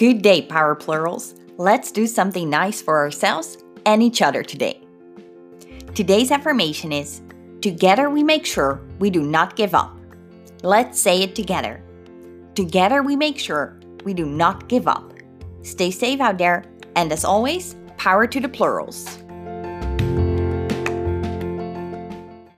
Good day, Power Plurals. Let's do something nice for ourselves and each other today. Today's affirmation is Together we make sure we do not give up. Let's say it together. Together we make sure we do not give up. Stay safe out there, and as always, power to the plurals.